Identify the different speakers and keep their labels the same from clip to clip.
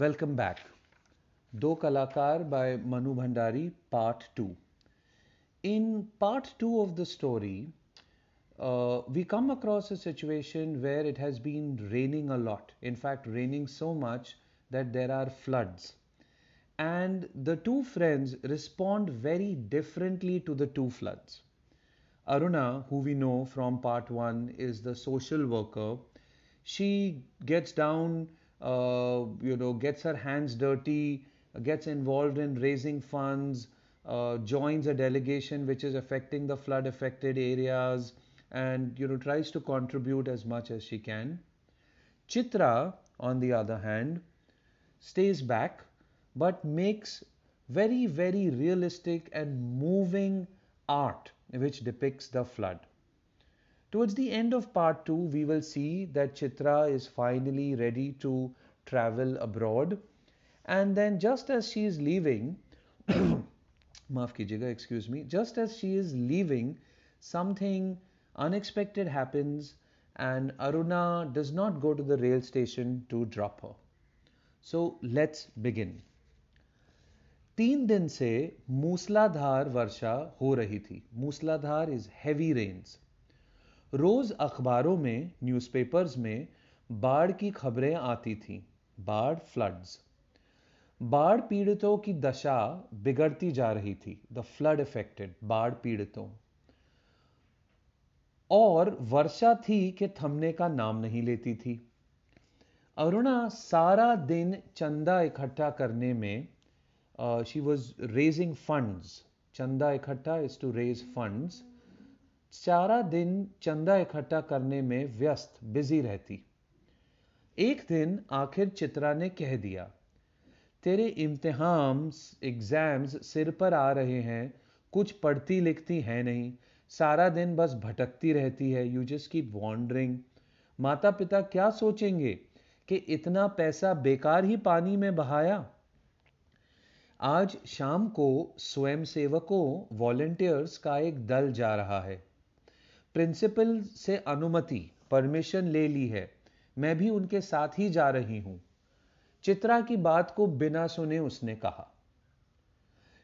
Speaker 1: Welcome back. Do Kalakar by Manu Bhandari, part 2. In part 2 of the story, uh, we come across a situation where it has been raining a lot. In fact, raining so much that there are floods. And the two friends respond very differently to the two floods. Aruna, who we know from part 1, is the social worker. She gets down uh, you know, gets her hands dirty, gets involved in raising funds, uh, joins a delegation which is affecting the flood affected areas, and you know tries to contribute as much as she can. Chitra, on the other hand, stays back but makes very very realistic and moving art which depicts the flood. Towards the end of part 2, we will see that Chitra is finally ready to travel abroad. And then, just as she is leaving, maaf kijega, excuse me, just as she is leaving, something unexpected happens, and Aruna does not go to the rail station to drop her. So, let's begin. तीन दिन से मूसलाधार वर्षा हो रही थी मूसलाधार is heavy rains रोज अखबारों में न्यूज़पेपर्स में बाढ़ की खबरें आती थी। बाढ़ फ्लड्स बाढ़ पीड़ितों की दशा बिगड़ती जा रही थी। द फ्लड इफेक्टेड बाढ़ पीड़ितों। और वर्षा थी कि थमने का नाम नहीं लेती थी। अरुणा सारा दिन चंदा इकट्ठा करने में शी वॉज़ रेजिंग फंड्स चंदा इकट्ठा इज़ टू रेज फंड्स सारा दिन चंदा इकट्ठा करने में व्यस्त, बिज़ी रहती। एक दिन आखिर चित्रा ने कह दिया, तेरे इम्तिहान एग्ज़ाम्स सिर पर आ रहे हैं, कुछ पढ़ती लिखती है नहीं, सारा दिन बस भटकती रहती है यू जस्ट कीप वॉन्डरिंग माता पिता क्या सोचेंगे कि इतना पैसा बेकार ही पानी में बहाया? आज शाम को स्वयंसेवकों वॉलेंटियर्स का एक दल जा रहा है। प्रिंसिपल से अनुमति, परमिशन ले ली है। मैं भी उनके साथ ही जा रही हूँ। चित्रा की बात को बिना सुने उसने कहा।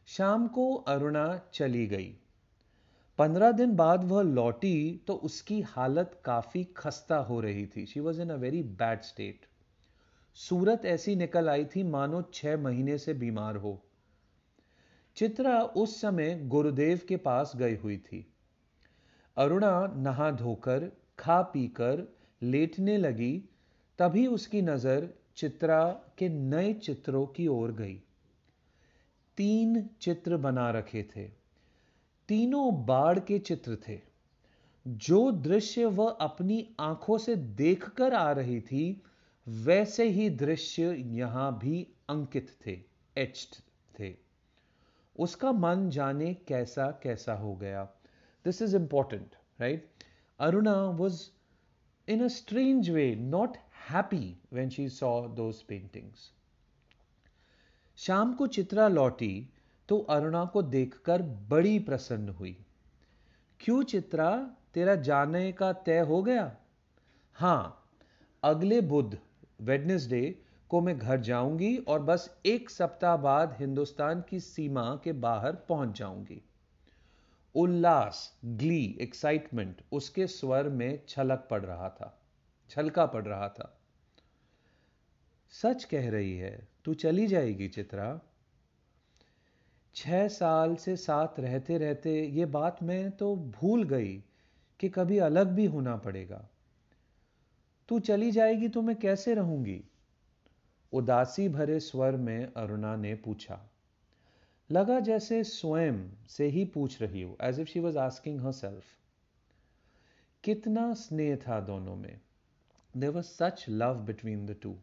Speaker 1: शाम को अरुणा चली गई। पंद्रह दिन बाद वह लौटी तो उसकी हालत काफ़ी खस्ता हो रही थी। She was in a very bad state सूरत ऐसी निकल आई थी, मानो छह महीने से बीमार हो। चित्रा उस समय गुरुदेव के पास गई हुई थी। अरुणा नहा धोकर, खा पीकर लेटने लगी, तभी उसकी नज़र चित्रा के नए चित्रों की ओर गई। तीन चित्र बना रखे थे। तीनों बाढ़ के चित्र थे। जो दृश्य वह अपनी आँखों से देखकर आ रही थी, वैसे ही दृश्य यहाँ भी अंकित थे एच्ड थे। उसका मन जाने कैसा कैसा हो गया। This is important, right? Aruna was, in a strange way, not happy when she saw those paintings. शाम को चित्रा लौटी तो अरुणा को देखकर बड़ी प्रसन्न हुई क्यों चित्रा तेरा जाने का तय हो गया हाँ अगले बुध वेडनेसडे को मैं घर जाऊँगी और बस एक सप्ताह बाद हिंदुस्तान की सीमा के बाहर पहुँच जाऊँगी उल्लास ग्ली एक्साइटमेंट उसके स्वर में छलक पड़ रहा था, छलका पड़ रहा था। सच कह रही है, तू चली जाएगी चित्रा। छह साल से साथ रहते रहते ये बात मैं तो भूल गई कि कभी अलग भी होना पड़ेगा। तू चली जाएगी तो मैं कैसे रहूँगी? उदासी भरे स्वर में अरुणा ने पूछा। लगा जैसे स्वयं से ही पूछ रही हो as if she was asking herself कितना स्नेह था दोनों में। There was such love between the two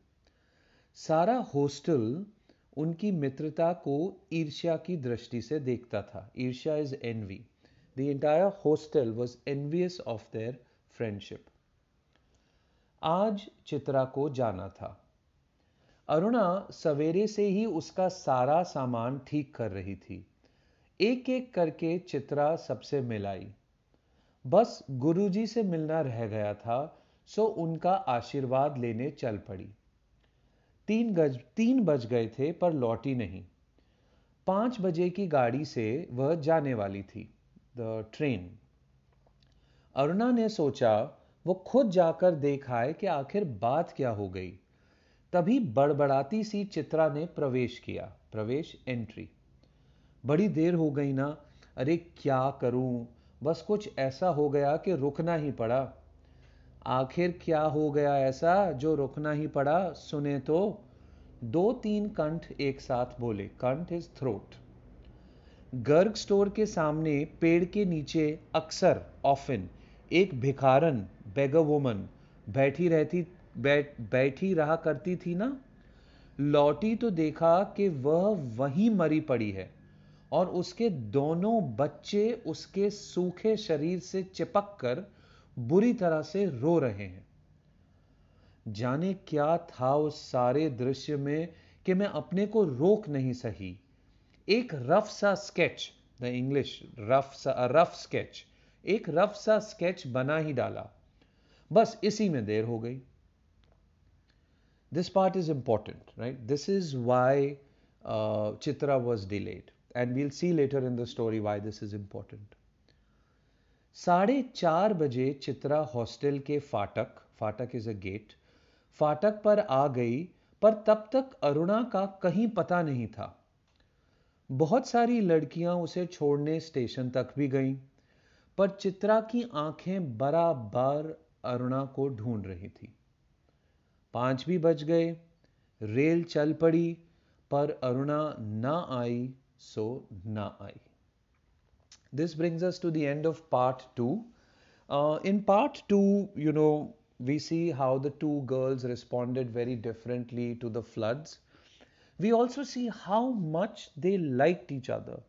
Speaker 1: सारा हॉस्टल उनकी मित्रता को ईर्ष्या की दृष्टि से देखता था। ईर्ष्या is envy the entire hostel was envious of their friendship आज चित्रा को जाना था। अरुणा सवेरे से ही उसका सारा सामान ठीक कर रही थी। एक एक करके चित्रा सबसे मिलाई। बस गुरुजी से मिलना रह गया था, सो उनका आशीर्वाद लेने चल पड़ी। तीन गज, तीन बज गए थे, पर लौटी नहीं। पाँच बजे की गाड़ी से वह जाने वाली थी द ट्रेन अरुणा ने सोचा, वो खुद जाकर देख आए कि आखिर बात क्या हो गई। तभी बड़बड़ाती सी चित्रा ने प्रवेश किया। प्रवेश एंट्री बड़ी देर हो गई ना। अरे क्या करूँ? बस कुछ ऐसा हो गया कि रुकना ही पड़ा। आखिर क्या हो गया ऐसा जो रुकना ही पड़ा? सुने तो। दो तीन कंठ एक साथ बोले। कंठ इज़ थ्रोट गर्ग स्टोर के सामने पेड़ के नीचे अक्सर ऑफिन एक भिखारन बेगर वुमन बैठी रहती बैठ, बैठी रहा करती थी ना, लौटी तो देखा कि वह वहीं मरी पड़ी है और उसके दोनों बच्चे उसके सूखे शरीर से चिपक कर बुरी तरह से रो रहे हैं। जाने क्या था उस सारे दृश्य में कि मैं अपने को रोक नहीं सही। एक रफ सा स्केच द इंग्लिश रफ सा रफ स्केच एक रफ सा स्केच बना ही डाला। बस इसी में देर हो गई। This part is important right this is why Chitra was delayed and we'll see later in the story why this is important. साढ़े चार बजे चित्रा हॉस्टल के फाटक फाटक इज़ अ गेट फाटक पर आ गई, पर तब तक अरुणा का कहीं पता नहीं था। बहुत सारी लड़कियाँ उसे छोड़ने स्टेशन तक भी गईं, पर चित्रा की आँखें बराबर अरुणा को ढूंढ रही थी। पांच भी बज गए रेल चल पड़ी पर अरुणा ना आई so na I. This brings us to the end of part two. Uh, in part two, you know, we see how the two girls responded very differently to the floods. We also see how much they liked each other.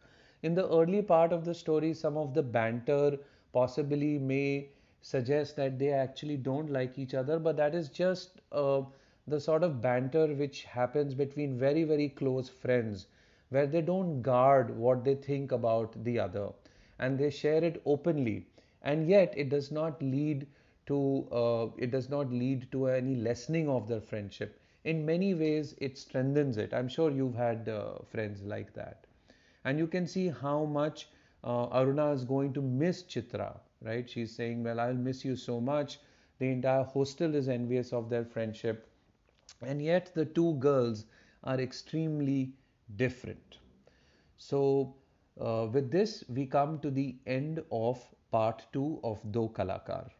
Speaker 1: In the early part of the story, some of the banter possibly may suggest that they actually don't like each other, but that is just uh, the sort of banter which happens between very, very close friends where they don't guard what they think about the other and they share it openly. And yet it does not lead to uh, it does not lead to any lessening of their friendship. In many ways it strengthens it. I'm sure you've had uh, friends like that. And you can see how much uh, aruna is going to miss chitra right? She's saying well i'll miss you so much the entire hostel is envious of their friendship and yet the two girls are extremely different. So, uh, with this, we come to the end of part 2 of Do Kalakar.